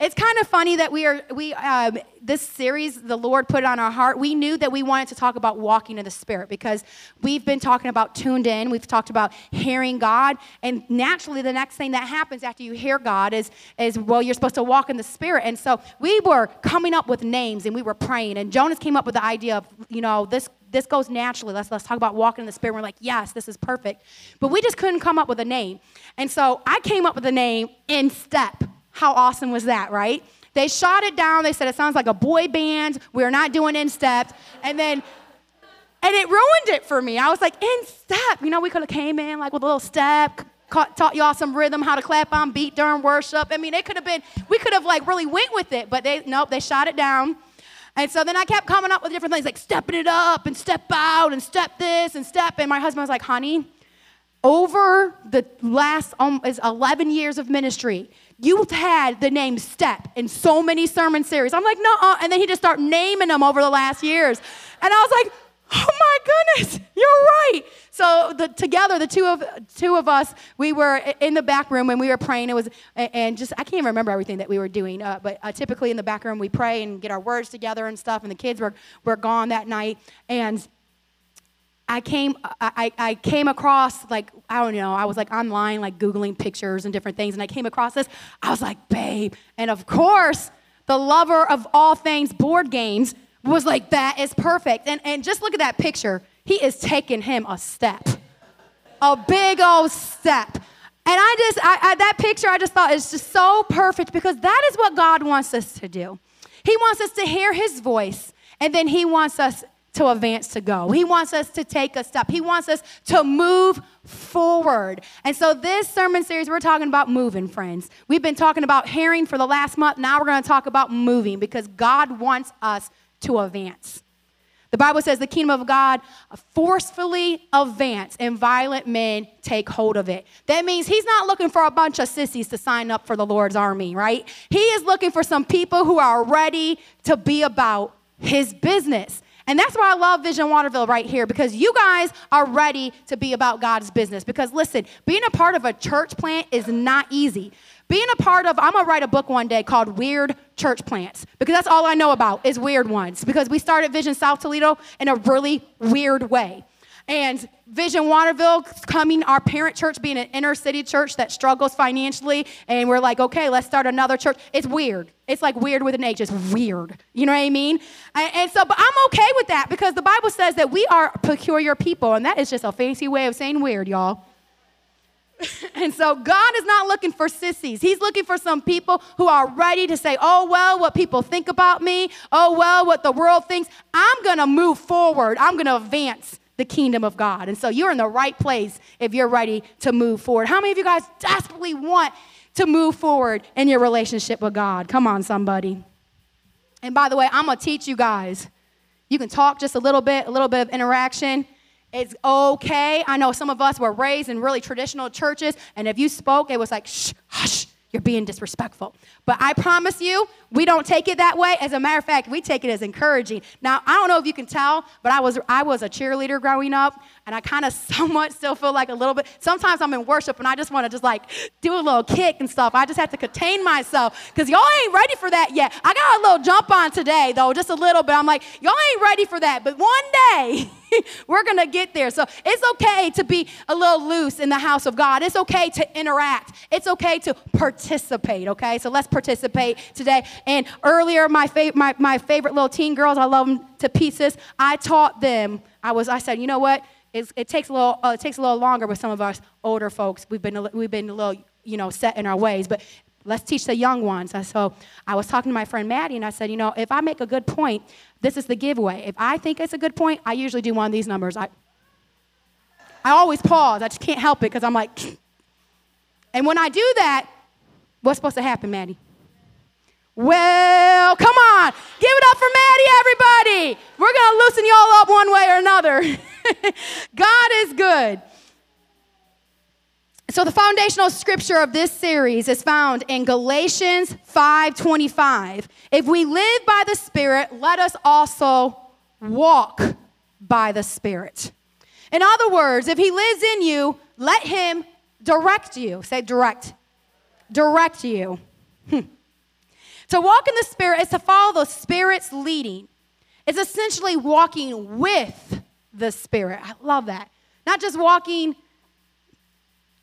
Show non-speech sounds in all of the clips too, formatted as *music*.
it's kind of funny that we are we um, this series the Lord put on our heart. We knew that we wanted to talk about walking in the Spirit because we've been talking about tuned in. We've talked about hearing God, and naturally, the next thing that happens after you hear God is is well, you're supposed to walk in the Spirit. And so we were coming up with names, and we were praying. And Jonas came up with the idea of you know this this goes naturally. Let's, let's talk about walking in the Spirit. We're like, yes, this is perfect. But we just couldn't come up with a name. And so I came up with a name in step. How awesome was that, right? They shot it down. They said it sounds like a boy band. We're not doing in step. And then, and it ruined it for me. I was like, in step. You know, we could have came in like with a little step, caught, taught y'all some rhythm, how to clap on beat during worship. I mean, it could have been, we could have like really went with it, but they, nope, they shot it down. And so then I kept coming up with different things like stepping it up and step out and step this and step. And my husband was like, honey, over the last um, 11 years of ministry, you've had the name Step in so many sermon series. I'm like, no, and then he just started naming them over the last years. And I was like, oh my goodness, you're right. So the, together, the two of two of us, we were in the back room and we were praying. It was and just I can't even remember everything that we were doing, uh, but uh, typically in the back room we pray and get our words together and stuff. And the kids were were gone that night, and I came I, I came across like I don't know I was like online like googling pictures and different things, and I came across this. I was like, babe, and of course the lover of all things board games was like, that is perfect. And, and just look at that picture. He is taking him a step, a big old step. And I just, I, I, that picture, I just thought is just so perfect because that is what God wants us to do. He wants us to hear his voice, and then he wants us to advance to go. He wants us to take a step. He wants us to move forward. And so, this sermon series, we're talking about moving, friends. We've been talking about hearing for the last month. Now, we're going to talk about moving because God wants us to advance. The Bible says the kingdom of God forcefully advance and violent men take hold of it. That means he's not looking for a bunch of sissies to sign up for the Lord's army, right? He is looking for some people who are ready to be about his business. And that's why I love Vision Waterville right here because you guys are ready to be about God's business. Because listen, being a part of a church plant is not easy. Being a part of, I'm gonna write a book one day called Weird Church Plants because that's all I know about is weird ones. Because we started Vision South Toledo in a really weird way. And Vision Waterville coming, our parent church being an inner city church that struggles financially, and we're like, okay, let's start another church. It's weird. It's like weird with an H. It's weird. You know what I mean? And, and so, but I'm okay with that because the Bible says that we are peculiar people, and that is just a fancy way of saying weird, y'all. *laughs* and so God is not looking for sissies. He's looking for some people who are ready to say, oh, well, what people think about me. Oh, well, what the world thinks. I'm going to move forward. I'm going to advance the kingdom of God. And so you're in the right place if you're ready to move forward. How many of you guys desperately want to move forward in your relationship with God? Come on, somebody. And by the way, I'm going to teach you guys. You can talk just a little bit, a little bit of interaction. It's okay. I know some of us were raised in really traditional churches, and if you spoke, it was like, shh, hush, you're being disrespectful. But I promise you, we don't take it that way. As a matter of fact, we take it as encouraging. Now, I don't know if you can tell, but I was I was a cheerleader growing up, and I kind of *laughs* somewhat still feel like a little bit. Sometimes I'm in worship and I just want to just like do a little kick and stuff. I just have to contain myself because y'all ain't ready for that yet. I got a little jump on today though, just a little bit. I'm like, y'all ain't ready for that, but one day. *laughs* *laughs* We're going to get there. So it's okay to be a little loose in the house of God. It's okay to interact. It's okay to participate, okay? So let's participate today. And earlier, my, my, my favorite little teen girls, I love them to pieces. I taught them, I was, I said, you know what? It's, it takes a little, uh, it takes a little longer with some of us older folks. We've been, we've been a little, you know, set in our ways, but let's teach the young ones. So I was talking to my friend Maddie, and I said, you know, if I make a good point, this is the giveaway. If I think it's a good point, I usually do one of these numbers. I, I always pause. I just can't help it because I'm like, *sniffs* and when I do that, what's supposed to happen, Maddie? Well, come on. Give it up for Maddie, everybody. We're going to loosen y'all up one way or another. *laughs* God is good. So the foundational scripture of this series is found in Galatians 5:25. If we live by the Spirit, let us also walk by the Spirit. In other words, if he lives in you, let him direct you. Say direct. Direct you. Hmm. To walk in the Spirit is to follow the Spirit's leading. It's essentially walking with the Spirit. I love that. Not just walking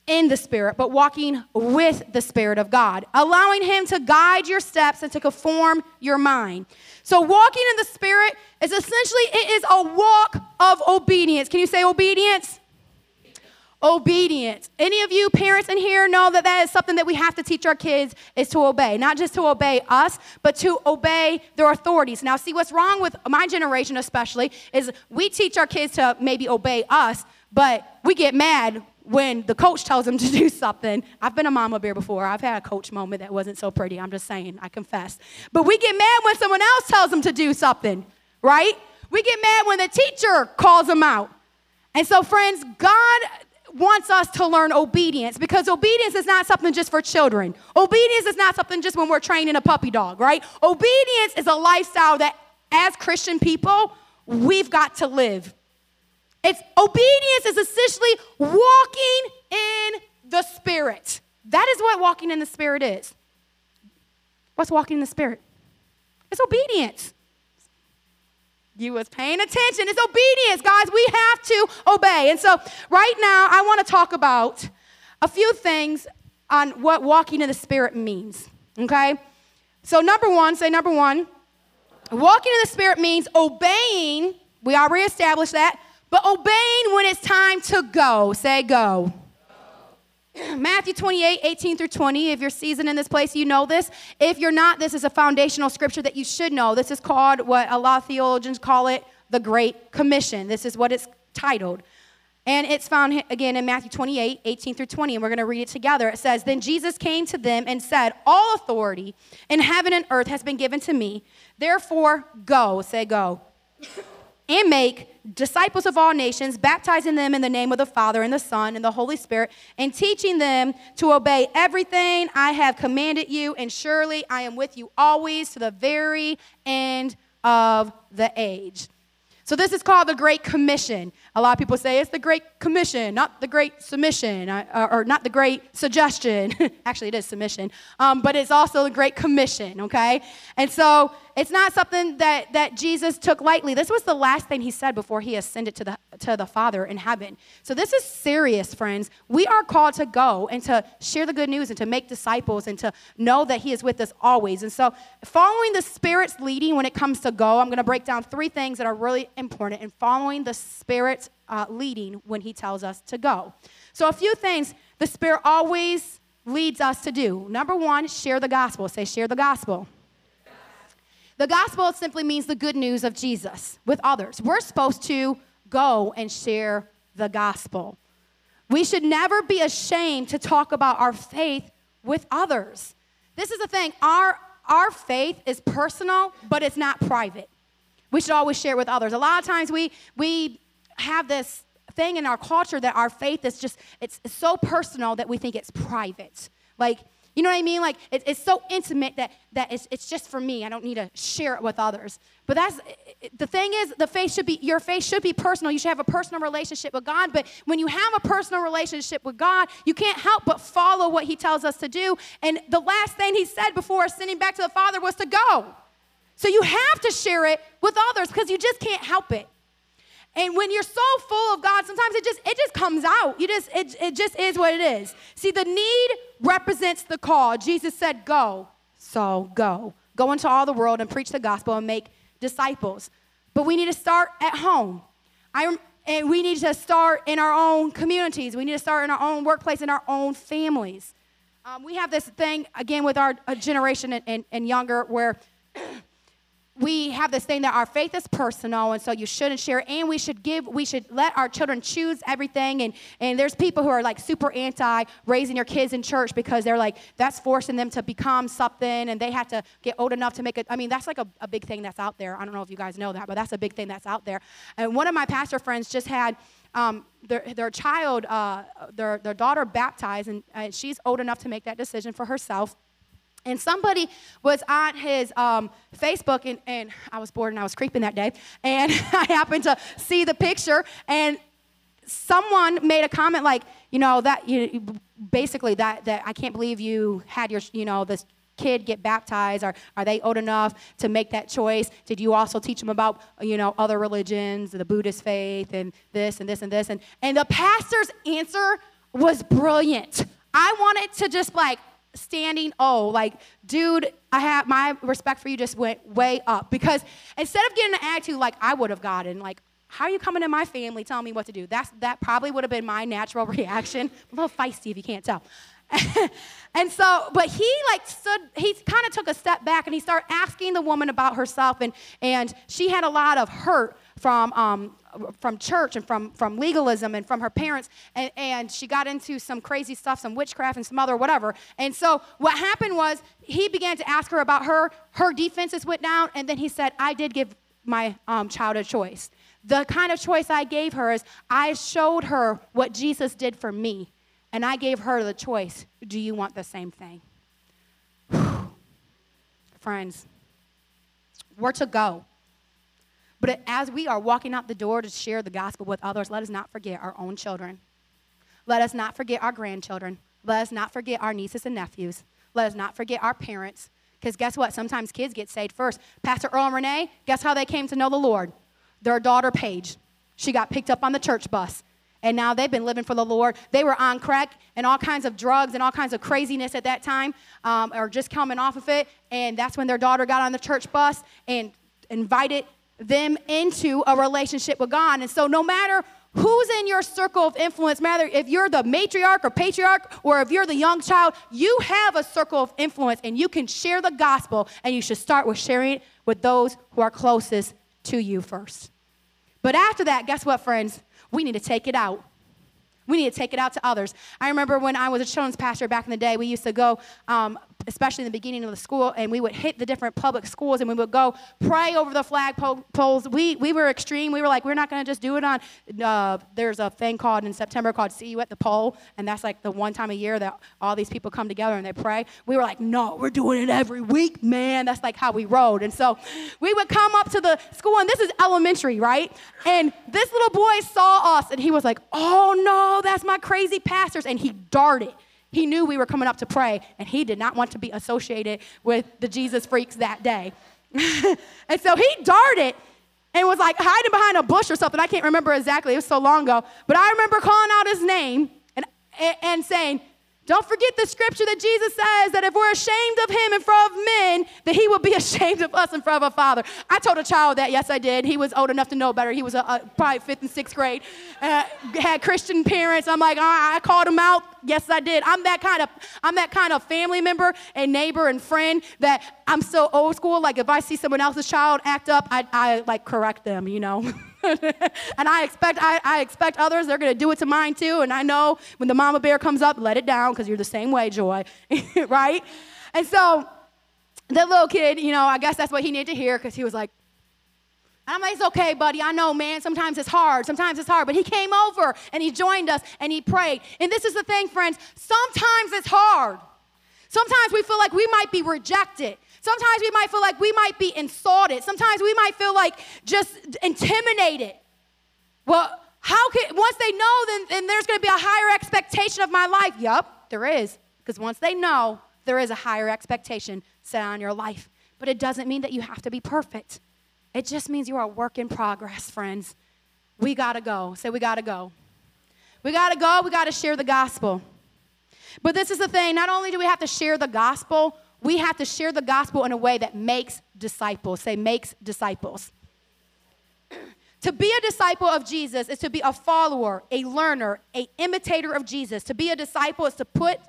in the Spirit, but walking with the Spirit of God, allowing Him to guide your steps and to conform your mind. So, walking in the Spirit is essentially it is a walk of obedience. Can you say obedience? Obedience. Any of you parents in here know that that is something that we have to teach our kids is to obey, not just to obey us, but to obey their authorities. Now, see what's wrong with my generation, especially, is we teach our kids to maybe obey us, but we get mad when the coach tells them to *laughs* do something. I've been a mama bear before. I've had a coach moment that wasn't so pretty. I'm just saying, I confess. But we get mad when someone else tells them to do something, right? We get mad when the teacher calls them out. And so, friends, God wants us to learn obedience because obedience is not something just for children. Obedience is not something just when we're training a puppy dog, right? Obedience is a lifestyle that, as Christian people, we've got to live. It's obedience is essentially walking in the Spirit. That is what walking in the Spirit is. What's walking in the Spirit? It's obedience. You was paying attention. It's obedience, guys. We have to obey. And so, right now, I want to talk about a few things on what walking in the Spirit means. Okay? So, number one, say number one. Walking in the Spirit means obeying. We already established that but obeying when it's time to go. Say go. *clears throat* Matthew 28, 18 through 20. If you're seasoned in this place, you know this. If you're not, this is a foundational scripture that you should know. This is called what a lot of theologians call it the Great Commission. This is what it's titled. And it's found again in Matthew 28, 18 through 20, and we're going to read it together. It says, Then Jesus came to them and said, All authority in heaven and earth has been given to me. Therefore, go. Say, go and make disciples of all nations, baptizing them in the name of the Father and the Son and the Holy Spirit, and teaching them to obey everything I have commanded you. And surely I am with you always to the very end of the age. So, this is called the Great Commission. A lot of people say it's the Great Commission, not the Great Submission, uh, or not the Great Suggestion. *laughs* Actually, it is submission, um, but it's also the Great Commission, okay? And so, it's not something that, that Jesus took lightly. This was the last thing he said before he ascended to the, to the Father in heaven. So, this is serious, friends. We are called to go and to share the good news and to make disciples and to know that he is with us always. And so, following the Spirit's leading when it comes to go, I'm going to break down three things that are really important in following the Spirit's uh, leading when he tells us to go. So, a few things the Spirit always leads us to do. Number one, share the gospel. Say, share the gospel. The gospel simply means the good news of Jesus with others. We're supposed to go and share the gospel. We should never be ashamed to talk about our faith with others. This is the thing our, our faith is personal, but it's not private. We should always share with others. A lot of times we, we have this thing in our culture that our faith is just, it's, so personal that we think it's private. Like, you know what I mean? Like it, it's so intimate that, that it's, it's just for me. I don't need to share it with others. But that's the thing is, the faith should be your faith should be personal. You should have a personal relationship with God. But when you have a personal relationship with God, you can't help but follow what He tells us to do. And the last thing He said before sending back to the Father was to go. So you have to share it with others because you just can't help it. And when you're so full of God, sometimes it just it just comes out. You just it, it just is what it is. See, the need represents the call. Jesus said, "Go." So, go. Go into all the world and preach the gospel and make disciples. But we need to start at home. I and we need to start in our own communities. We need to start in our own workplace, in our own families. Um, we have this thing again with our generation and, and, and younger where we have this thing that our faith is personal and so you shouldn't share and we should give we should let our children choose everything and and there's people who are like super anti raising your kids in church because they're like that's forcing them to become something and they have to get old enough to make it i mean that's like a, a big thing that's out there i don't know if you guys know that but that's a big thing that's out there and one of my pastor friends just had um, their, their child, uh, their, their daughter baptized, and uh, she's old enough to make that decision for herself. And somebody was on his um, Facebook, and, and I was bored and I was creeping that day. And *laughs* I happened to see the picture, and someone made a comment like, you know, that you basically that that I can't believe you had your, you know, this kid get baptized? or are they old enough to make that choice? Did you also teach them about, you know, other religions, the Buddhist faith, and this and this and this? And, and the pastor's answer was brilliant. I wanted to just like standing oh like dude i have my respect for you just went way up. Because instead of getting an attitude like i would have gotten like how are you coming in my family telling me what to do? That's that probably would have been my natural *laughs* reaction. A little feisty if you can't tell *laughs* and so but he like stood he kind of took a step back and he started asking the woman about herself and and she had a lot of hurt from um, from church and from, from legalism and from her parents. And, and she got into some crazy stuff, some witchcraft and some other whatever. And so what happened was he began to ask her about her. Her defenses went down. And then he said, I did give my um, child a choice. The kind of choice I gave her is I showed her what Jesus did for me. And I gave her the choice do you want the same thing? *sighs* Friends, where to go? But as we are walking out the door to share the gospel with others, let us not forget our own children. Let us not forget our grandchildren. Let us not forget our nieces and nephews. Let us not forget our parents. Because guess what? Sometimes kids get saved first. Pastor Earl and Renee, guess how they came to know the Lord? Their daughter, Paige. She got picked up on the church bus. And now they've been living for the Lord. They were on crack and all kinds of drugs and all kinds of craziness at that time, um, or just coming off of it. And that's when their daughter got on the church bus and invited them into a relationship with God. And so, no matter who's in your circle of influence, matter if you're the matriarch or patriarch or if you're the young child, you have a circle of influence and you can share the gospel. And you should start with sharing it with those who are closest to you first. But after that, guess what, friends? We need to take it out. We need to take it out to others. I remember when I was a children's pastor back in the day, we used to go um, especially in the beginning of the school, and we would hit the different public schools and we would go pray over the flag poles. We, we were extreme. We were like, we're not going to just do it on, uh, there's a thing called in September called See You at the Pole, and that's like the one time a year that all these people come together and they pray. We were like, no, we're doing it every week, man. That's like how we rode. And so we would come up to the school, and this is elementary, right? And this little boy saw us, and he was like, oh no, that's my crazy pastors. And he darted he knew we were coming up to pray, and he did not want to be associated with the Jesus freaks that day. *laughs* and so he darted and was like hiding behind a bush or something. I can't remember exactly, it was so long ago. But I remember calling out his name and, and saying, don't forget the scripture that Jesus says that if we're ashamed of him in front of men, that he will be *laughs* ashamed of us in front of a father. I told a child that, yes, I did. He was old enough to know better. He was a, a, probably fifth and sixth grade, uh, had Christian parents. I'm like, uh, I called him out. Yes, I did. I'm that kind of, I'm that kind of family member and neighbor and friend that I'm so old school. Like if I see someone else's child act up, I, I like correct them, you know. *laughs* *laughs* and I expect, I, I expect others, they're going to do it to mine too. And I know when the mama bear comes up, let it down because you're the same way, Joy, *laughs* right? And so that little kid, you know, I guess that's what he needed to hear because he was like, I'm like, it's okay, buddy. I know, man. Sometimes it's hard. Sometimes it's hard. But he came over and he joined us and he prayed. And this is the thing, friends. Sometimes it's hard. Sometimes we feel like we might be rejected. Sometimes we might feel like we might be insulted. Sometimes we might feel like just intimidated. Well, how can, once they know, then, then there's going to be a higher expectation of my life. Yup, there is. Because once they know, there is a higher expectation set on your life. But it doesn't mean that you have to be perfect. It just means you are a work in progress, friends. We got to go. Say, we got to go. We got to go. We got to share the gospel. But this is the thing not only do we have to share the gospel, we have to share the gospel in a way that makes disciples. Say, makes disciples. *clears throat* to be a disciple of Jesus is to be a follower, a learner, a imitator of Jesus. To be a disciple is to put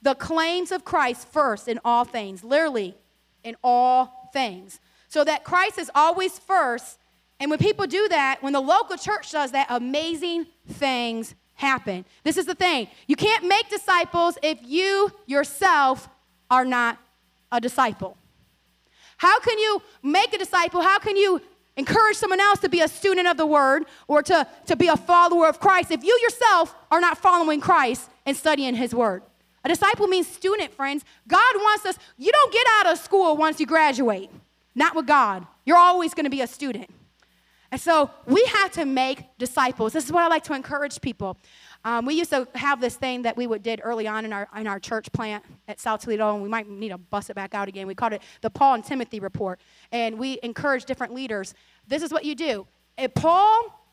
the claims of Christ first in all things, literally in all things. So that Christ is always first. And when people do that, when the local church does that, amazing things happen. This is the thing you can't make disciples if you yourself are not a disciple? How can you make a disciple? How can you encourage someone else to be a student of the word or to, to be a follower of Christ if you yourself are not following Christ and studying his word? A disciple means student, friends. God wants us, you don't get out of school once you graduate. Not with God. You're always going to be a student. And so we have to make disciples. This is what I like to encourage people. Um, we used to have this thing that we would did early on in our in our church plant at South Toledo, and we might need to bust it back out again. We called it the Paul and Timothy report, and we encourage different leaders. This is what you do. If Paul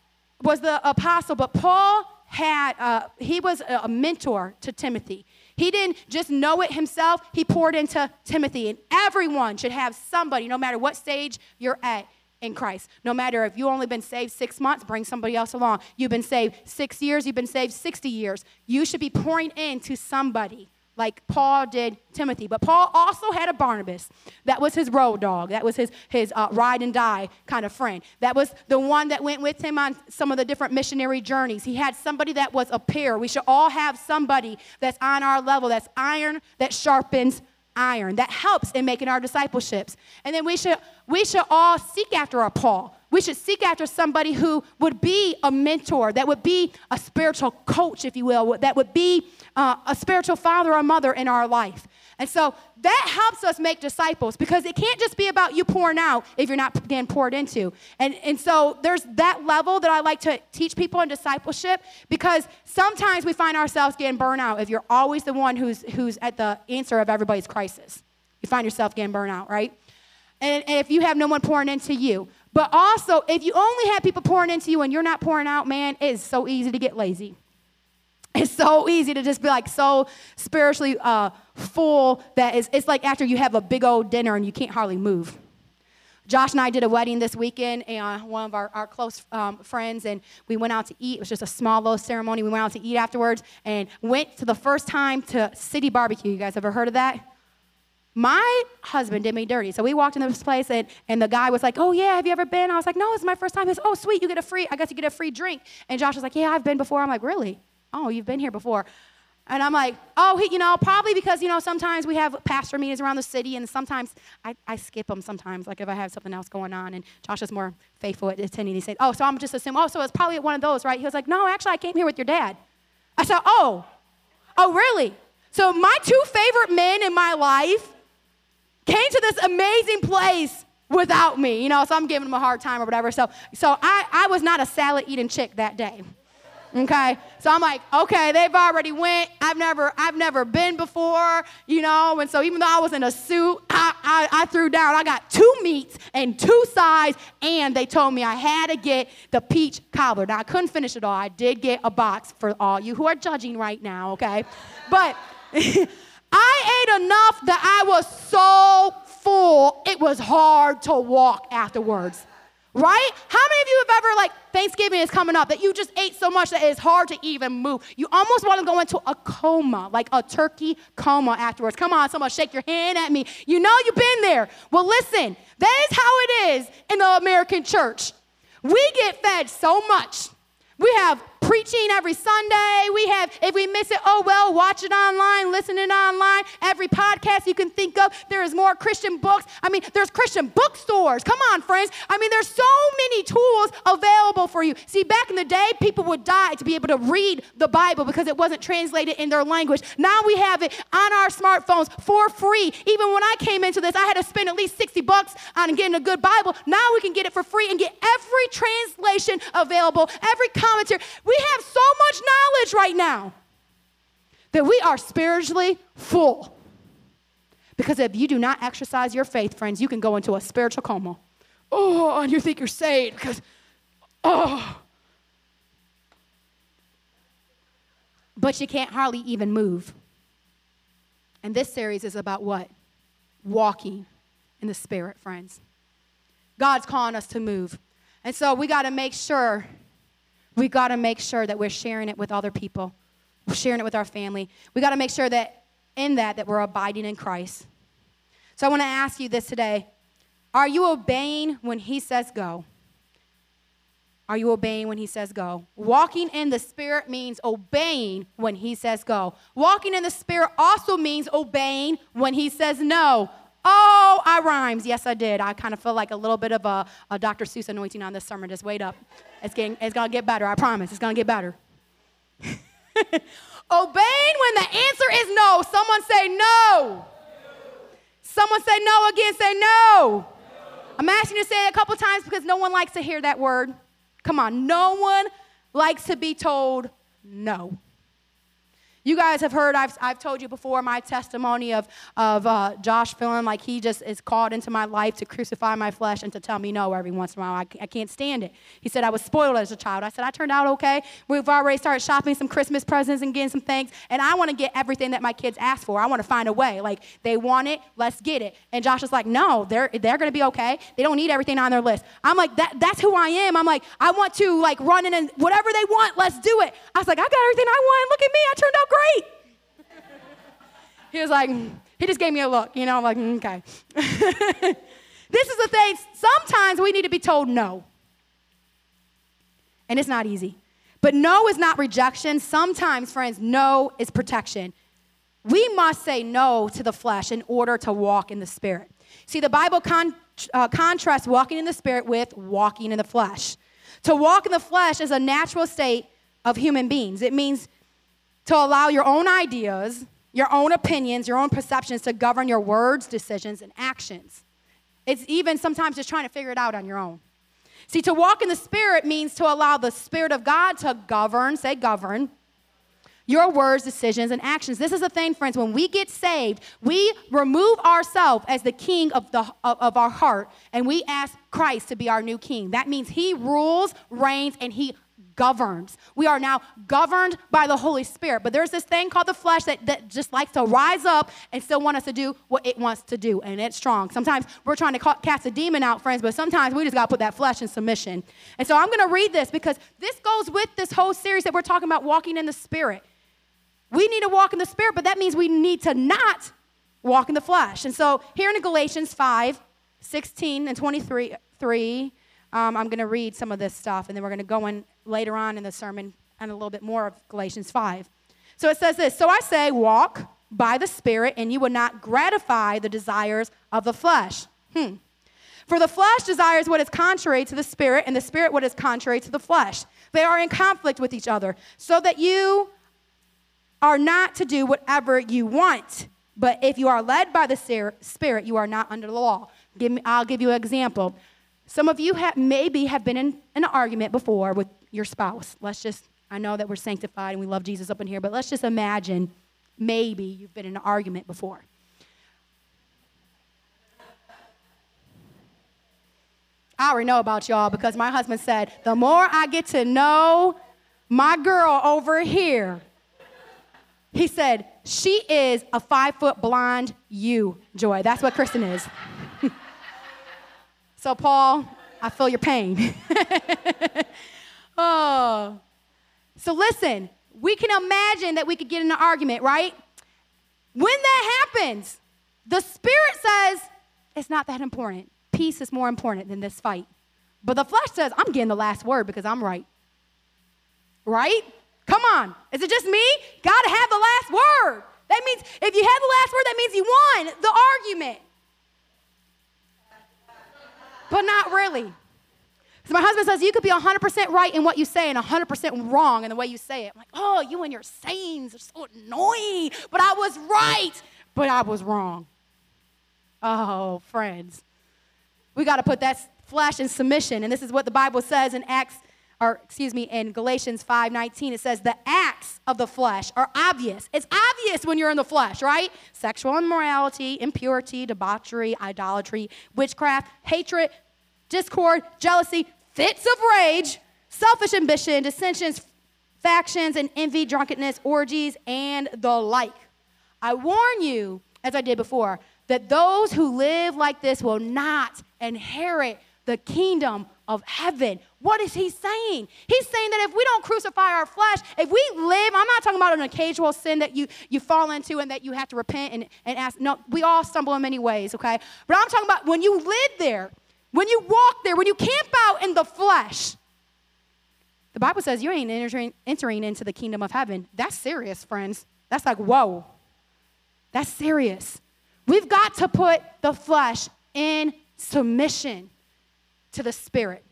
was the apostle, but Paul had uh, he was a mentor to Timothy. He didn't just know it himself; he poured into Timothy, and everyone should have somebody, no matter what stage you're at in Christ. No matter if you've only been saved six months, bring somebody else along. You've been saved six years, you've been saved 60 years. You should be pouring into somebody like Paul did Timothy. But Paul also had a Barnabas. That was his road dog. That was his, his uh, ride and die kind of friend. That was the one that went with him on some of the different missionary journeys. He had somebody that was a peer. We should all have somebody that's on our level, that's iron that sharpens iron. That helps in making our discipleships. And then we should we should all seek after our Paul. We should seek after somebody who would be a mentor, that would be a spiritual coach, if you will, that would be uh, a spiritual father or mother in our life. And so that helps us make disciples because it can't just be about you pouring out if you're not getting poured into. And, and so there's that level that I like to teach people in discipleship because sometimes we find ourselves getting burned out if you're always the one who's, who's at the answer of everybody's crisis. You find yourself getting burned out, right? And, and if you have no one pouring into you. But also, if you only have people pouring into you and you're not pouring out, man, it's so easy to get lazy. It's so easy to just be like so spiritually uh, full that it's, it's like after you have a big old dinner and you can't hardly move. Josh and I did a wedding this weekend, and uh, one of our, our close um, friends, and we went out to eat. It was just a small little ceremony. We went out to eat afterwards and went to the first time to City Barbeque. You guys ever heard of that? My husband did me dirty. So we walked in this place, and, and the guy was like, Oh, yeah, have you ever been? I was like, No, it's my first time. He said, Oh, sweet, you get a free, I guess you get a free drink. And Josh was like, Yeah, I've been before. I'm like, Really? Oh, you've been here before. And I'm like, oh, he, you know, probably because, you know, sometimes we have pastor meetings around the city, and sometimes I, I skip them sometimes, like if I have something else going on. And Josh is more faithful at attending. He said, oh, so I'm just assuming, oh, so it's probably one of those, right? He was like, no, actually, I came here with your dad. I said, oh, oh, really? So my two favorite men in my life came to this amazing place without me, you know, so I'm giving them a hard time or whatever. So, so I, I was not a salad eating chick that day. Okay? So I'm like, okay, they've already went. I've never, I've never been before, you know, and so even though I was in a suit, I, I, I threw down. I got two meats and two sides, and they told me I had to get the peach cobbler. Now I couldn't finish it all. I did get a box for all you who are judging right now, okay? But *laughs* I ate enough that I was so full, it was hard to walk afterwards. Right? How many of you have ever, like, Thanksgiving is coming up, that you just ate so much that it's hard to even move? You almost want to go into a coma, like a turkey coma afterwards. Come on, someone shake your hand at me. You know you've been there. Well, listen, that is how it is in the American church. We get fed so much. We have preaching every Sunday. We have, if we miss it, oh well, watch it online, listen it online. Every podcast you can think of, there is more Christian books. I mean, there's Christian bookstores. Come on, friends. I mean, there's so many tools available for you. See, back in the day, people would die to be able to read the Bible because it wasn't translated in their language. Now we have it on our smartphones for free. Even when I came into this, I had to spend at least 60 bucks on getting a good Bible. Now we can get it for free and get every translation available, every commentary. We have so much knowledge right now that we are spiritually full. Because if you do not exercise your faith, friends, you can go into a spiritual coma. Oh, and you think you're saved because, oh. But you can't hardly even move. And this series is about what? Walking in the Spirit, friends. God's calling us to move. And so we got to make sure we got to make sure that we're sharing it with other people. We're sharing it with our family. We got to make sure that in that that we're abiding in Christ. So I want to ask you this today. Are you obeying when he says go? Are you obeying when he says go? Walking in the Spirit means obeying when he says go. Walking in the Spirit also means obeying when he says no. Oh, I rhymes. Yes, I did. I kind of feel like a little bit of a, a Dr. Seuss anointing on this sermon. Just wait up. It's, getting, it's to get better. I promise. It's to get better. *laughs* Obeying when the answer is no. Someone say no. Someone say no again. Say no. I'm asking you to say it a couple times because no one likes to hear that word. Come on. No one likes to be told no. You guys have heard, I've, I've told you before my testimony of, of uh, Josh feeling like he just is called into my life to crucify my flesh and to tell me no every once in a while. I, I can't stand it. He said I was spoiled as a child. I said I turned out okay. We've already started shopping some Christmas presents and getting some things, and I want to get everything that my kids ask for. I want to find a way. Like, they want it, let's get it. And Josh is like, no, they're, they're going to be okay. They don't need everything on their list. I'm like, that, that's who I am. I'm like, I want to like run in and whatever they want, let's do it. I was like, I got everything I want. Look at me. I turned out great. he was like, he just gave me a look, you know, I'm like, mm, okay. *laughs* this is the thing. Sometimes we need to be told no. And it's not easy. But no is not rejection. Sometimes, friends, no is protection. We must say no to the flesh in order to walk in the spirit. See, the Bible con- uh, contrasts walking in the spirit with walking in the flesh. To walk in the flesh is a natural state of human beings. It means to allow your own ideas, your own opinions, your own perceptions to govern your words, decisions, and actions. It's even sometimes just trying to figure it out on your own. See, to walk in the Spirit means to allow the Spirit of God to govern, say govern, your words, decisions, and actions. This is the thing, friends. When we get saved, we remove ourselves as the king of, the, of, of, our heart, and we ask Christ to be our new king. That means he rules, reigns, and he governs. We are now governed by the Holy Spirit. But there's this thing called the flesh that, that just likes to rise up and still want us to do what it wants to do. And it's strong. Sometimes we're trying to cast a demon out, friends, but sometimes we just got to put that flesh in submission. And so I'm going to read this because this goes with this whole series that we're talking about walking in the Spirit. We need to walk in the Spirit, but that means we need to not walk in the flesh. And so here in Galatians 5, 16 and 23, 3, um, I'm going to read some of this stuff, and then we're going to go in later on in the sermon and a little bit more of Galatians 5. So it says this So I say, walk by the Spirit, and you will not gratify the desires of the flesh. Hmm. For the flesh desires what is contrary to the Spirit, and the Spirit what is contrary to the flesh. They are in conflict with each other, so that you are not to do whatever you want. But if you are led by the Spirit, you are not under the law. Give me, I'll give you an example. Some of you have, maybe have been in an argument before with your spouse. Let's just, I know that we're sanctified and we love Jesus up in here, but let's just imagine maybe you've been in an argument before. I already know about y'all because my husband said, the more I get to know my girl over here, he said, she is a five foot blonde you, Joy. That's what Kristen is. So, Paul, I feel your pain. *laughs* oh. So, listen, we can imagine that we could get in an argument, right? When that happens, the Spirit says it's not that important. Peace is more important than this fight. But the flesh says, I'm getting the last word because I'm right. Right? Come on. Is it just me? Gotta have the last word. That means if you have the last word, that means you won the argument but not really. So my husband says, You could be 100% right in what you say and 100% wrong in the way you say it. I'm like, Oh, you and your sayings are so annoying. But I was right, but I was wrong. Oh, friends. We got to put that flesh in submission. And this is what the Bible says in Acts, or excuse me, in Galatians 5:19. It says, The acts of the flesh are obvious. It's obvious when you're in the flesh, right? Sexual immorality, impurity, debauchery, idolatry, witchcraft, hatred, discord, jealousy, fits of rage, selfish ambition, dissensions, factions, and envy, drunkenness, orgies, and the like. I warn you, as I did before, that those who live like this will not inherit the kingdom of heaven. What is he saying? He's saying that if we don't crucify our flesh, if we live, I'm not talking about an occasional sin that you, you fall into and that you have to repent and, and ask. No, we all stumble in many ways, okay? But I'm talking about when you live there, when you walk there, when you camp out in the flesh, the Bible says you ain't entering, entering into the kingdom of heaven. That's serious, friends. That's like, whoa. That's serious. We've got to put the flesh in submission to the spirit.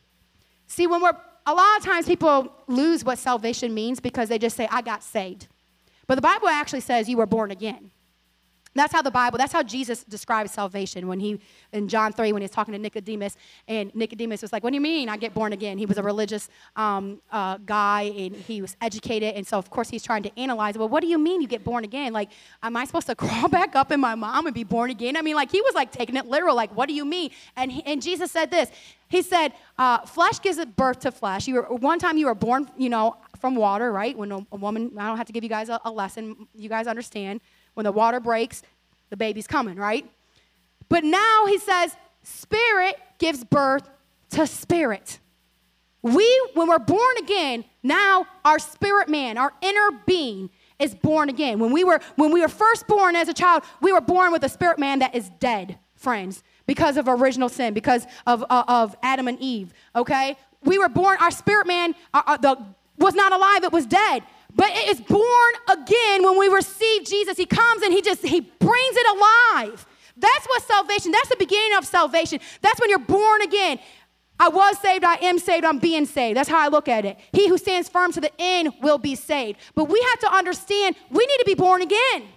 See, when we're, a lot of times people lose what salvation means because they just say, I got saved. But the Bible actually says you were born again. That's how the Bible, that's how Jesus describes salvation when he, in John 3, when he's talking to Nicodemus, and Nicodemus was like, What do you mean I get born again? He was a religious um, uh, guy and he was educated. And so, of course, he's trying to analyze, Well, what do you mean you get born again? Like, am I supposed to *laughs* crawl back up in my mom and be born again? I mean, like, he was like taking it literal, like, What do you mean? And, he, and Jesus said this He said, uh, Flesh gives birth to flesh. You were, one time you were born, you know, from water, right? When a, a woman, I don't have to give you guys a, a lesson, you guys understand when the water breaks, the baby's coming, right? But now he says, spirit gives birth to spirit. We, when we're born again, now our spirit man, our inner being, is born again. When we were when we were first born as a child, we were born with a spirit man that is dead, friends, because of original sin, because of, uh, of Adam and Eve. Okay, we were born. Our spirit man uh, uh, the, was not alive; it was dead. But it is born again when we receive Jesus. He comes and he just he brings it alive. That's what salvation, that's the beginning of salvation. That's when you're born again. I was saved, I am saved, I'm being saved. That's how I look at it. He who stands firm to the end will be saved. But we have to understand we need to be born again.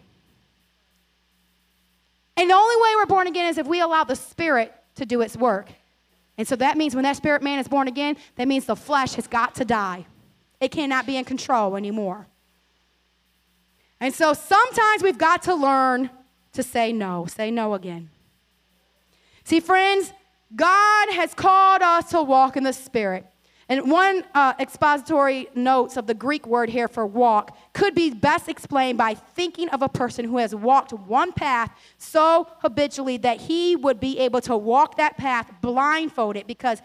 And the only way we're born again is if we allow the Spirit to do its work. And so that means when that spirit man is born again, that means the flesh has got to die. It cannot be in control anymore. And so sometimes we've got to learn to say no. Say no again. See, friends, God has called us to walk in the Spirit. And one uh, expository notes of the Greek word here for walk could be best explained by thinking of a person who has walked one path so habitually that he would be able to walk that path blindfolded because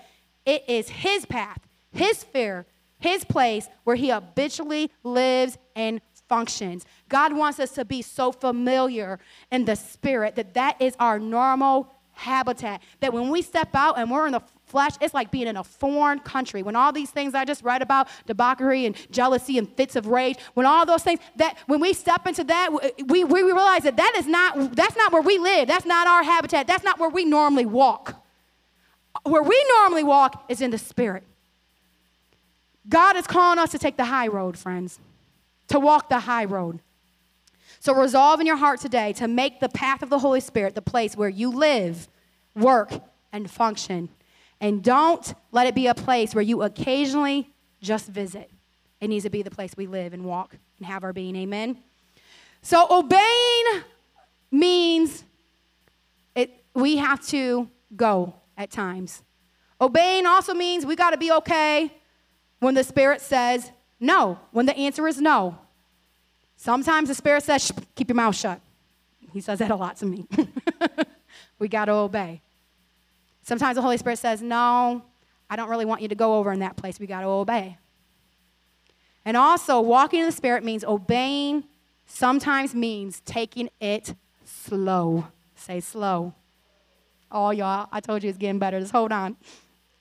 it is his path, his fear, his place where he habitually lives and functions. God wants us to be so familiar in the spirit that that is our normal habitat. That when we step out and we're in the flesh, it's like being in a foreign country. When all these things I just read about, debauchery and jealousy and fits of rage, when all those things, that when we step into that, we, we realize that that is not, that's not where we live. That's not our habitat. That's not where we normally walk. Where we normally walk is in the spirit. God is calling us to take the high road, friends, to walk the high road. So resolve in your heart today to make the path of the Holy Spirit the place where you live, work, and function. And don't let it be a place where you occasionally just visit. It needs to be the place we live and walk and have our being. Amen. So obeying means it, we have to go at times. Obeying also means we got to be okay when the Spirit says no, when the answer is no. Sometimes the Spirit says, keep your mouth shut. He says that a lot to me. *laughs* we got to obey. Sometimes the Holy Spirit says, no, I don't really want you to go over in that place. We got to obey. And also, walking in the Spirit means obeying, sometimes means taking it slow. Say slow. Oh, y'all, I told you it's getting better. Just hold on.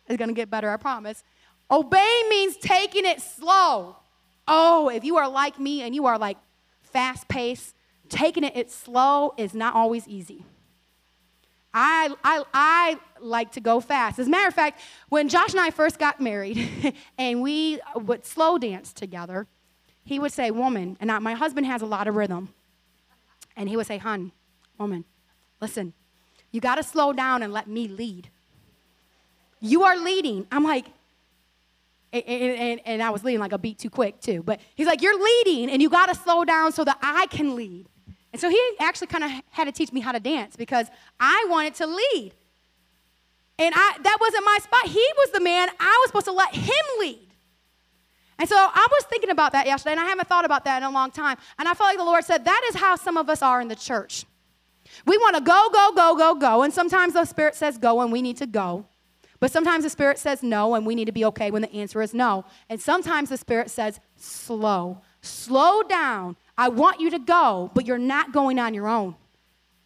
It's going to get better, I promise. Obey means taking it slow. Oh, if you are like me and you are like fast paced, taking it, it slow is not always easy. I, I, I like to go fast. As a matter of fact, when Josh and I first got married *laughs* and we would slow dance together, he would say, Woman, and I, my husband has a lot of rhythm. And he would say, Hun, woman, listen, you got to slow down and let me lead. You are leading. I'm like, and, and, and, I was leading like a beat too quick too. But he's like, You're leading, and you got to slow down so that I can lead. And so he actually kind of had to teach me how to dance because I wanted to lead. And I, that wasn't my spot. He was the man. I was supposed to let him lead. And so I was thinking about that yesterday, and I haven't thought about that in a long time. And I felt like the Lord said, That is how some of us are in the church. We want to go, go, go, go, go. And sometimes the Spirit says go, and we need to go. But sometimes the Spirit says no, and we need to be okay when the answer is no. And sometimes the Spirit says slow. Slow down. I want you to go, but you're not going on your own.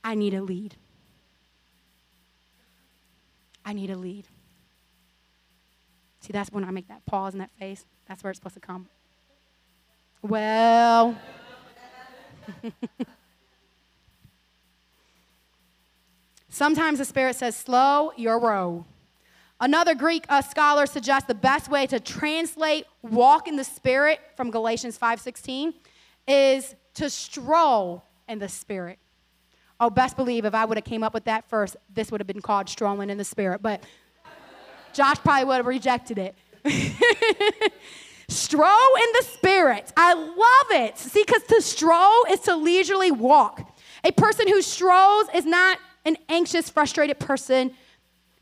I need a lead. I need a lead. See, that's when I make that pause and that face. That's where it's supposed to come. Well, *laughs* sometimes the Spirit says, slow your row. Another Greek uh, scholar suggests the best way to translate walk in the spirit from Galatians 5:16 is to stroll in the spirit. Oh, best believe if I would have came up with that first, this would have been called strolling in the spirit. But Josh probably would have rejected it. *laughs* stroll in the spirit. I love it. See, because to stroll is to leisurely walk. A person who strolls is not an anxious, frustrated person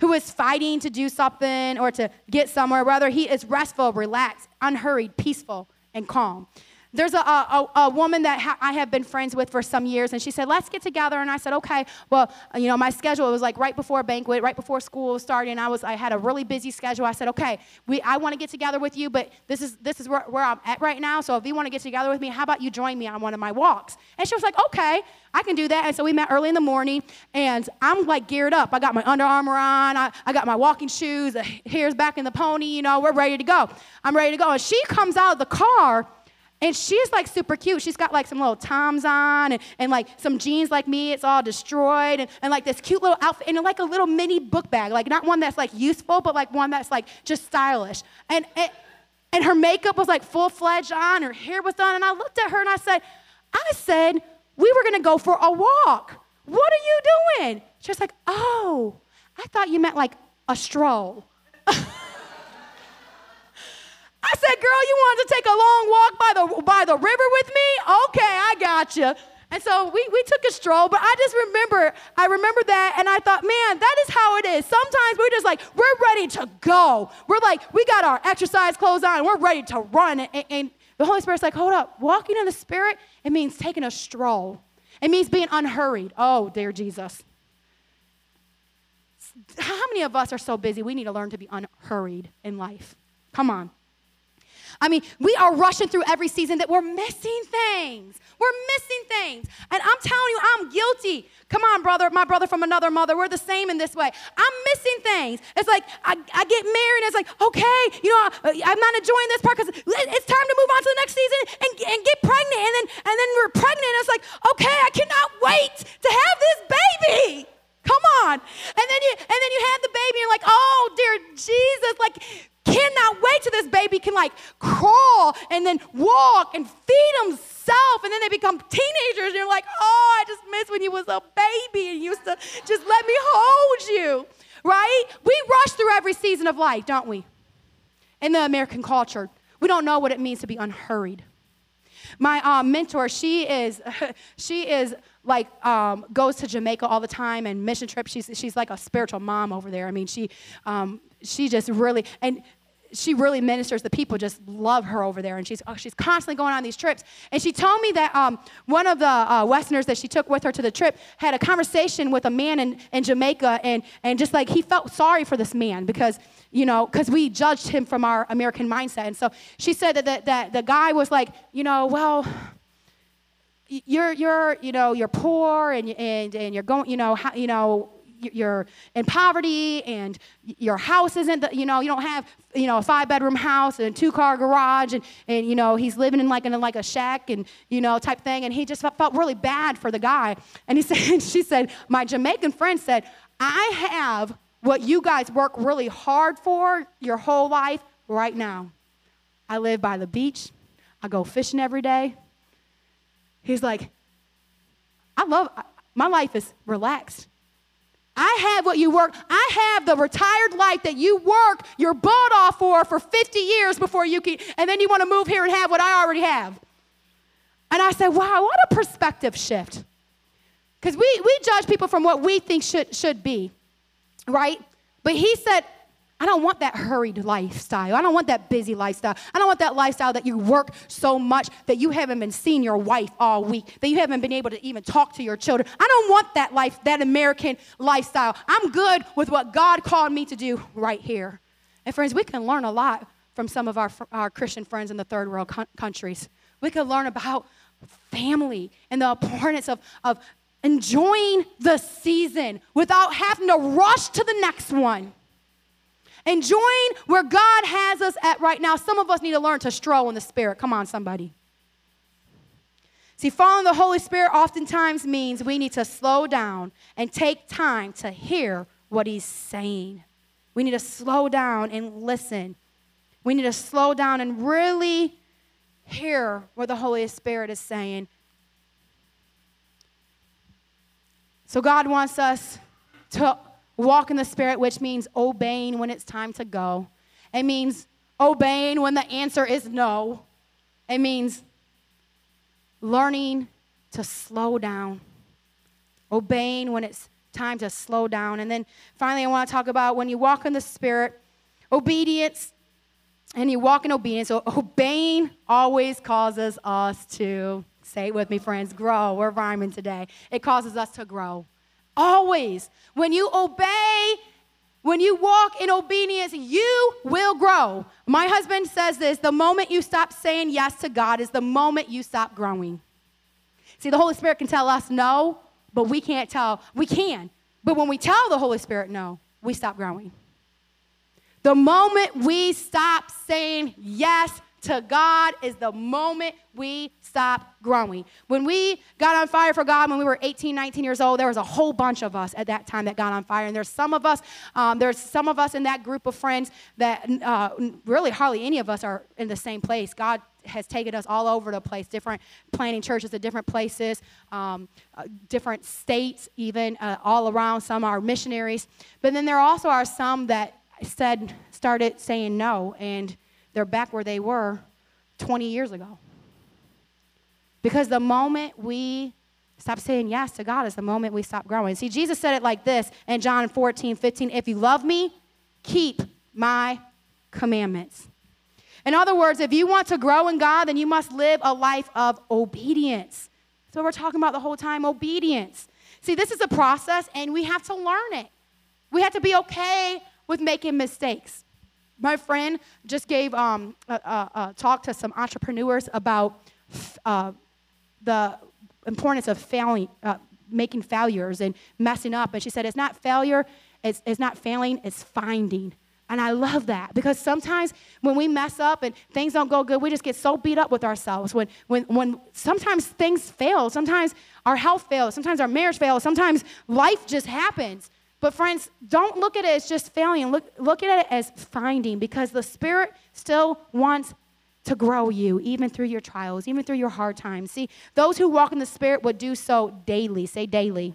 who is fighting to do something or to get somewhere. Rather, he is restful, relaxed, unhurried, peaceful, and calm. There's a, a, a woman that ha- I have been friends with for some years, and she said, Let's get together. And I said, Okay. Well, you know, my schedule was like right before a banquet, right before school started, and I, was, I had a really busy schedule. I said, Okay, we, I want to get together with you, but this is, this is where, where I'm at right now. So if you want to get together with me, how about you join me on one of my walks? And she was like, Okay. I can do that. And so we met early in the morning, and I'm like geared up. I got my Under Armour on, I, I got my walking shoes, hair's back in the pony, you know, we're ready to go. I'm ready to go. And she comes out of the car and she's like super cute. She's got like some little Toms on and, and like some jeans like me. It's all destroyed and, and like this cute little outfit and like a little mini book bag. Like not one that's like useful, but like one that's like just stylish. And, and, and her makeup was like full fledged on. Her hair was done. And I looked at her and I said, I said, we were going to go for a walk. What are you doing? She was like, oh, I thought you meant like a stroll. I said, girl, you wanted to take a long walk by the, by the river with me? Okay, I got you. And so we, we took a stroll, but I just remember, I remember that, and I thought, man, that is how it is. Sometimes we're just like, we're ready to go. We're like, we got our exercise clothes on, we're ready to run. And, and the Holy Spirit's like, hold up, walking in the Spirit, it means taking a stroll. It means being unhurried. Oh, dear Jesus. How many of us are so busy we need to learn to be unhurried in life? Come on. I mean, we are rushing through every season that we're missing things. We're missing things. And I'm telling you, I'm guilty. Come on, brother, my brother from another mother. We're the same in this way. I'm missing things. It's like I, I get married, and it's like, okay, you know, I'm not enjoying this part because it's time to move on to the next season and, and get pregnant. And then, and then we're pregnant, and it's like, okay, I cannot wait to have this baby. Come on. And then you and then you have the baby, and you're like, oh dear Jesus, like cannot wait till this baby can like crawl and then walk and feed himself and then they become teenagers and you're like oh i just miss when you was a baby and you used to just let me hold you right? We rush through every season of life don't we? In the american culture we don't know what it means to be unhurried. My um, mentor she is *laughs* she is like um, goes to jamaica all the time and mission trips she's, she's like a spiritual mom over there. I mean she um, she just really and she really ministers the people just love her over there. And she's, oh, she's constantly going on these trips. And she told me that um, one of the uh, westerners that she took with her to the trip had a conversation with a man in, in jamaica and, and just like he felt sorry for this man because you know because we judged him from our american mindset. And so she said that, that, that the guy was like you know well you're you're you know you're poor and and and you're going you know how, you know you're in poverty and your house isn't, the, you know, you don't have, you know, a five bedroom house and a two car garage and, and, you know, he's living in like in like a shack and, you know, type thing. And he just felt really bad for the guy. And he *laughs* said, she said, my Jamaican friend said, I have what you guys work really hard for your whole life right now. I live by the beach. I go fishing every day. He's like, I love, my life is relaxed. I have what you work. I have the retired life that you work your butt off for for 50 years before you can, and then you want to move here and have what I already have. And I said, wow, what a perspective shift. Because we, we judge people from what we think should, should be, right? But he said, I don't want that hurried lifestyle. I don't want that busy lifestyle. I don't want that lifestyle that you work so much that you haven't been seeing your wife all week, that you haven't been able to even talk to your children. I don't want that life, that American lifestyle. I'm good with what God called me to do right here. And friends, we can learn a lot from some of our, our Christian friends in the third world co- countries. We can learn about family and the importance of, of enjoying the season without having to rush to the next one enjoying where God has us at right now. Some of us need to learn to stroll in the Spirit. Come on, somebody. See, following the Holy Spirit oftentimes means we need to slow down and take time to hear what He's saying. We need to slow down and listen. We need to slow down and really hear what the Holy Spirit is saying. So God wants us to walk in the Spirit, which means obeying when it's time to go. It means obeying when the answer is no. It means learning to slow down, obeying when it's time to slow down. And then finally, I want to talk about when you walk in the Spirit, obedience, and you walk in obedience. So obeying always causes us to, say it with me, friends, grow. We're rhyming today. It causes us to grow. Always. When you obey, when you walk in obedience, you will grow. My husband says this the moment you stop saying yes to God is the moment you stop growing. See, the Holy Spirit can tell us no, but we can't tell. We can. But when we tell the Holy Spirit no, we stop growing. The moment we stop saying yes to God is the moment we stop growing. When we got on fire for God when we were 18, 19 years old, there was a whole bunch of us at that time that got on fire. And there's some of us, um, there's some of us in that group of friends that uh, really hardly any of us are in the same place. God has taken us all over the place, different planting churches at different places, um, uh, different states, even uh, all around. Some are missionaries. But then there also are some that said, started saying no, and they're back where they were 20 years ago. Because the moment we stop saying yes to God is the moment we stop growing. See, Jesus said it like this in John 14, 15 If you love me, keep my commandments. In other words, if you want to grow in God, then you must live a life of obedience. That's what we're talking about the whole time obedience. See, this is a process, and we have to learn it. We have to be okay with making mistakes. My friend just gave um, a, a, a, talk to some entrepreneurs about uh, the importance of failing, uh, making failures and messing up. And she said, it's not failure, it's, it's not failing, it's finding. And I love that because sometimes when we mess up and things don't go good, we just get so beat up with ourselves. When, when, when sometimes things fail, sometimes our health fails, sometimes our marriage fails, sometimes life just happens. But friends, don't look at it as just failing. Look, look at it as finding because the Spirit still wants to grow you, even through your trials, even through your hard times. See, those who walk in the Spirit would do so daily. Say daily.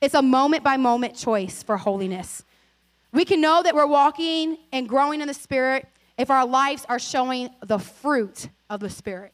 It's a moment by moment choice for holiness. We can know that we're walking and growing in the Spirit if our lives are showing the fruit of the Spirit.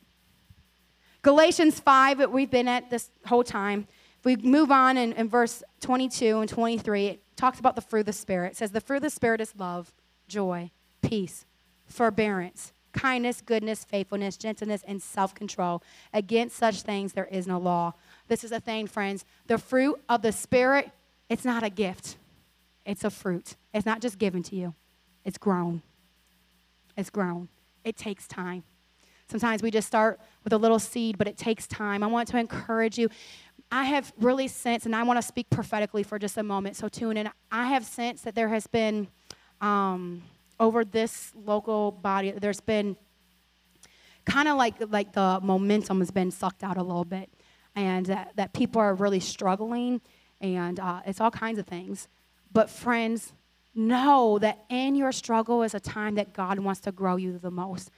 Galatians 5, that we've been at this whole time, we move on in, in verse 22 and 23, it talks about the fruit of the Spirit. It says, The fruit of the Spirit is love, joy, peace, forbearance, kindness, goodness, faithfulness, gentleness, and self control. Against such things there is no law. This is a thing, friends. The fruit of the Spirit, it's not a gift, it's a fruit. It's not just given to you, it's grown. It's grown. It takes time. Sometimes we just start with a little seed, but it takes time. I want to encourage you. I have really sensed, and I want to speak prophetically for just a moment, so tune in. I have sensed that there has been, um, over this local body, there's been kind of like, like the momentum has been sucked out a little bit, and that, that people are really struggling, and uh, it's all kinds of things. But, friends, know that in your struggle is a time that God wants to grow you the most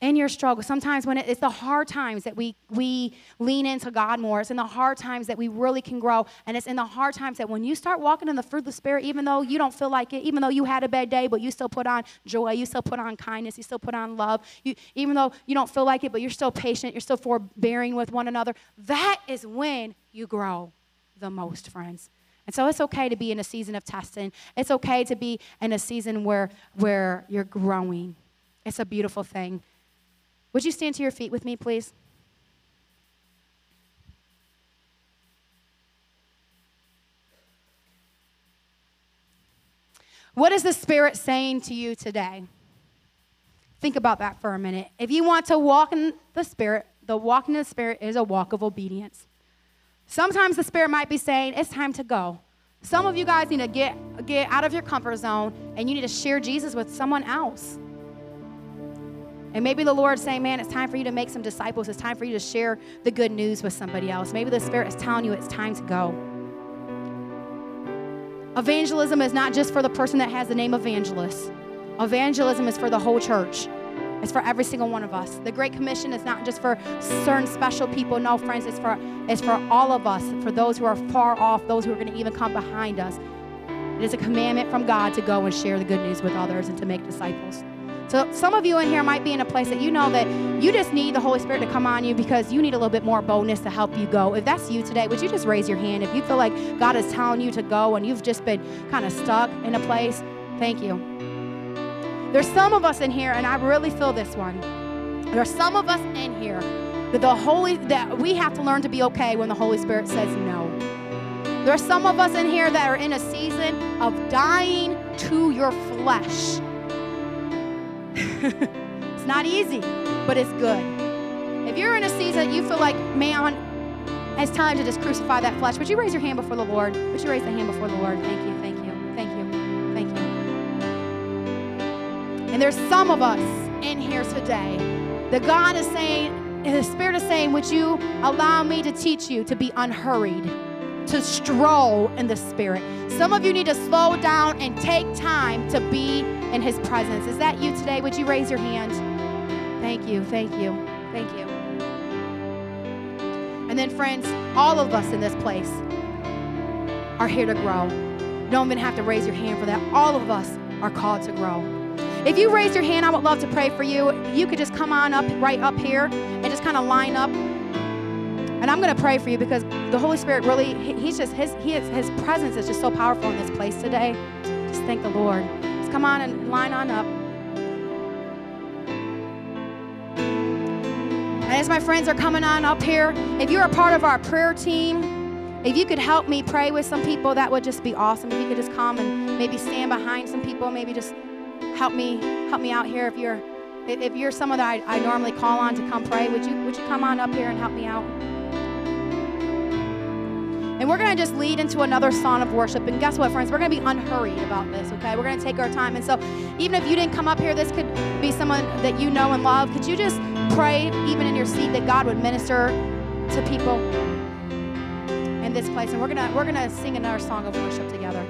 in your struggle, sometimes when it's the hard times that we, we lean into God more, it's in the hard times that we really can grow. And it's in the hard times that when you start walking in the fruit of the Spirit, even though you don't feel like it, even though you had a bad day, but you still put on joy, you still put on kindness, you still put on love, you, even though you don't feel like it, but you're still patient, you're still forbearing with one another, that is when you grow the most, friends. And so it's okay to be in a season of testing. It's okay to be in a season where, where you're growing. It's a beautiful thing. Would you stand to your feet with me, please? What is the Spirit saying to you today? Think about that for a minute. If you want to walk in the Spirit, the walking in the Spirit is a walk of obedience. Sometimes the Spirit might be saying, It's time to go. Some of you guys need to get, get out of your comfort zone and you need to share Jesus with someone else. And maybe the Lord's saying, man, it's time for you to make some disciples. It's time for you to share the good news with somebody else. Maybe the Spirit is telling you it's time to go. Evangelism is not just for the person that has the name evangelist, evangelism is for the whole church. It's for every single one of us. The Great Commission is not just for certain special people. No, friends, it's for it's for all of us, for those who are far off, those who are going to even come behind us. It is a commandment from God to go and share the good news with others and to make disciples. So some of you in here might be in a place that you know that you just need the Holy Spirit to come on you because you need a little bit more boldness to help you go. If that's you today, would you just raise your hand? If you feel like God is telling you to go and you've just been kind of stuck in a place, thank you. There's some of us in here, and I really feel this one. There are some of us in here that the Holy that we have to learn to be okay when the Holy Spirit says no. There are some of us in here that are in a season of dying to your flesh. It's not easy, but it's good. If you're in a season that you feel like, man, it's time to just crucify that flesh, would you raise your hand before the Lord? Would you raise the hand before the Lord? Thank you, thank you, thank you, thank you. And there's some of us in here today that God is saying, the Spirit is saying, Would you allow me to teach you to be unhurried, to stroll in the Spirit? Some of you need to slow down and take time to be in His presence. Is that you today? Would you raise your hand? Thank you, thank you, thank you. And then, friends, all of us in this place are here to grow. You don't even have to raise your hand for that. All of us are called to grow. If you raise your hand, I would love to pray for you. You could just come on up right up here and just kind of line up. And I'm going to pray for you because the Holy Spirit really, he's just, his, he is, his presence is just so powerful in this place today. Just thank the Lord. Come on and line on up. And as my friends are coming on up here, if you're a part of our prayer team, if you could help me pray with some people, that would just be awesome. If you could just come and maybe stand behind some people, maybe just help me help me out here if you're if you're someone that I, I normally call on to come pray would you would you come on up here and help me out and we're going to just lead into another song of worship. And guess what friends? We're going to be unhurried about this okay? We're going to take our time. And so even if you didn't come up here this could be someone that you know and love. Could you just pray even in your seat that god would minister to people in this place? And we're going to we're going to sing another song of worship together